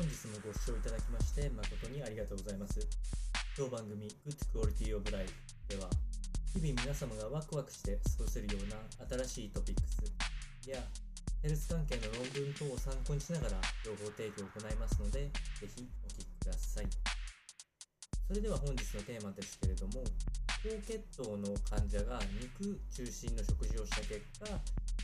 本日もご視聴いただきまして誠にありがとうございます。当番組 Good Quality of Life では日々皆様がワクワクして過ごせるような新しいトピックスやヘルス関係の論文等を参考にしながら情報提供を行いますのでぜひお聞きください。それでは本日のテーマですけれども高血糖の患者が肉中心の食事をした結果、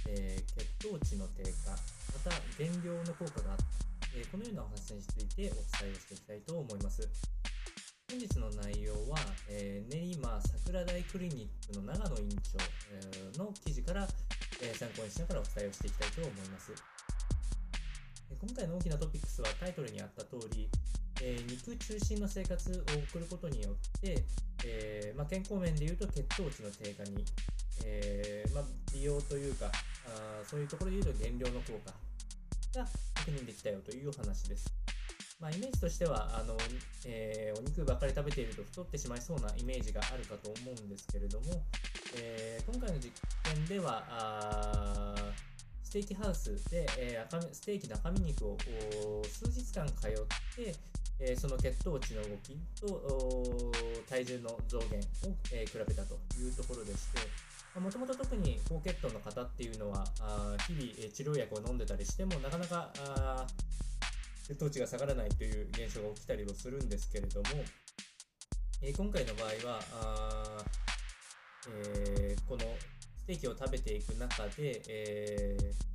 えー、血糖値の低下また減量の効果があった、え、このようなお話についてお伝えをしていきたいと思います。本日の内容は、えー、練馬桜台クリニックの長野院長、え、の記事から、え、参考にしながらお伝えをしていきたいと思います。今回の大きなトピックスはタイトルにあった通り、えー、肉中心の生活を送ることによって、えーまあ、健康面でいうと血糖値の低下に、えーまあ、美容というかあそういうところでいうと減量の効果が確認できたよというお話です。まあ、イメージとしてはあの、えー、お肉ばかり食べていると太ってしまいそうなイメージがあるかと思うんですけれども、えー、今回の実験ではあステーキハウスで、えー、ステーキの赤身肉を数日間通って、えー、その血糖値の動きと体重の増減を、えー、比べたというところでしてもともと特に高血糖の方っていうのはあ日々、え治療薬を飲んでたりしてもなかなか血糖値が下がらないという現象が起きたりもするんですけれども、えー、今回の場合はあ、えー、このステーキを食べていく中で、えー、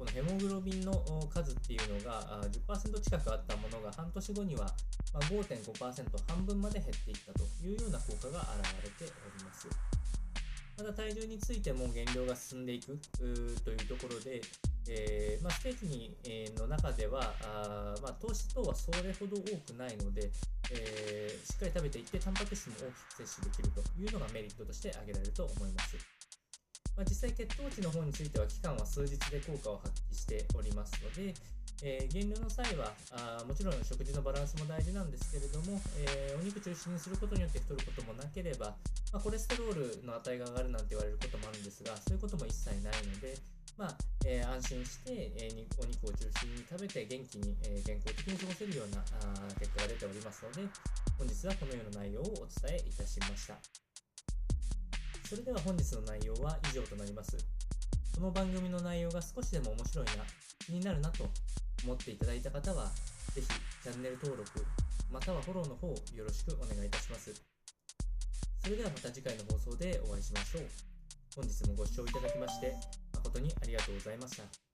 の数っていうのが10%近くあったものが半年後には5.5%半分まで減っていったというような効果が現れております。また体重についても減量が進んでいくというところで、えーまあ、ステーキに、えー、の中ではあ、まあ、糖質等はそれほど多くないので、えー、しっかり食べていってタンパク質も大きく摂取できるというのがメリットとして挙げられると思います。まあ、実際血糖値の方については期間は数日で効果を発揮しておりますので、えー、減量の際はあもちろん食事のバランスも大事なんですけれども、えー、お肉中心にすることによって太ることもなければ、まあ、コレステロールの値が上がるなんて言われることもあるんですがそういうことも一切ないので、まあえー、安心して、えお肉を中心に食べて元気に、え健康的に過ごせるようなあ結果が出ておりますので本日はこのような内容をお伝えいたしました。それでは本日の内容は以上となりますこの番組の内容が少しでも面白いな気になるなと思っていただいた方は、ぜひチャンネル登録、またはフォローの方よろしくお願いいたします。それではまた次回の放送でお会いしましょう。本日もご視聴いただきまして誠にありがとうございました。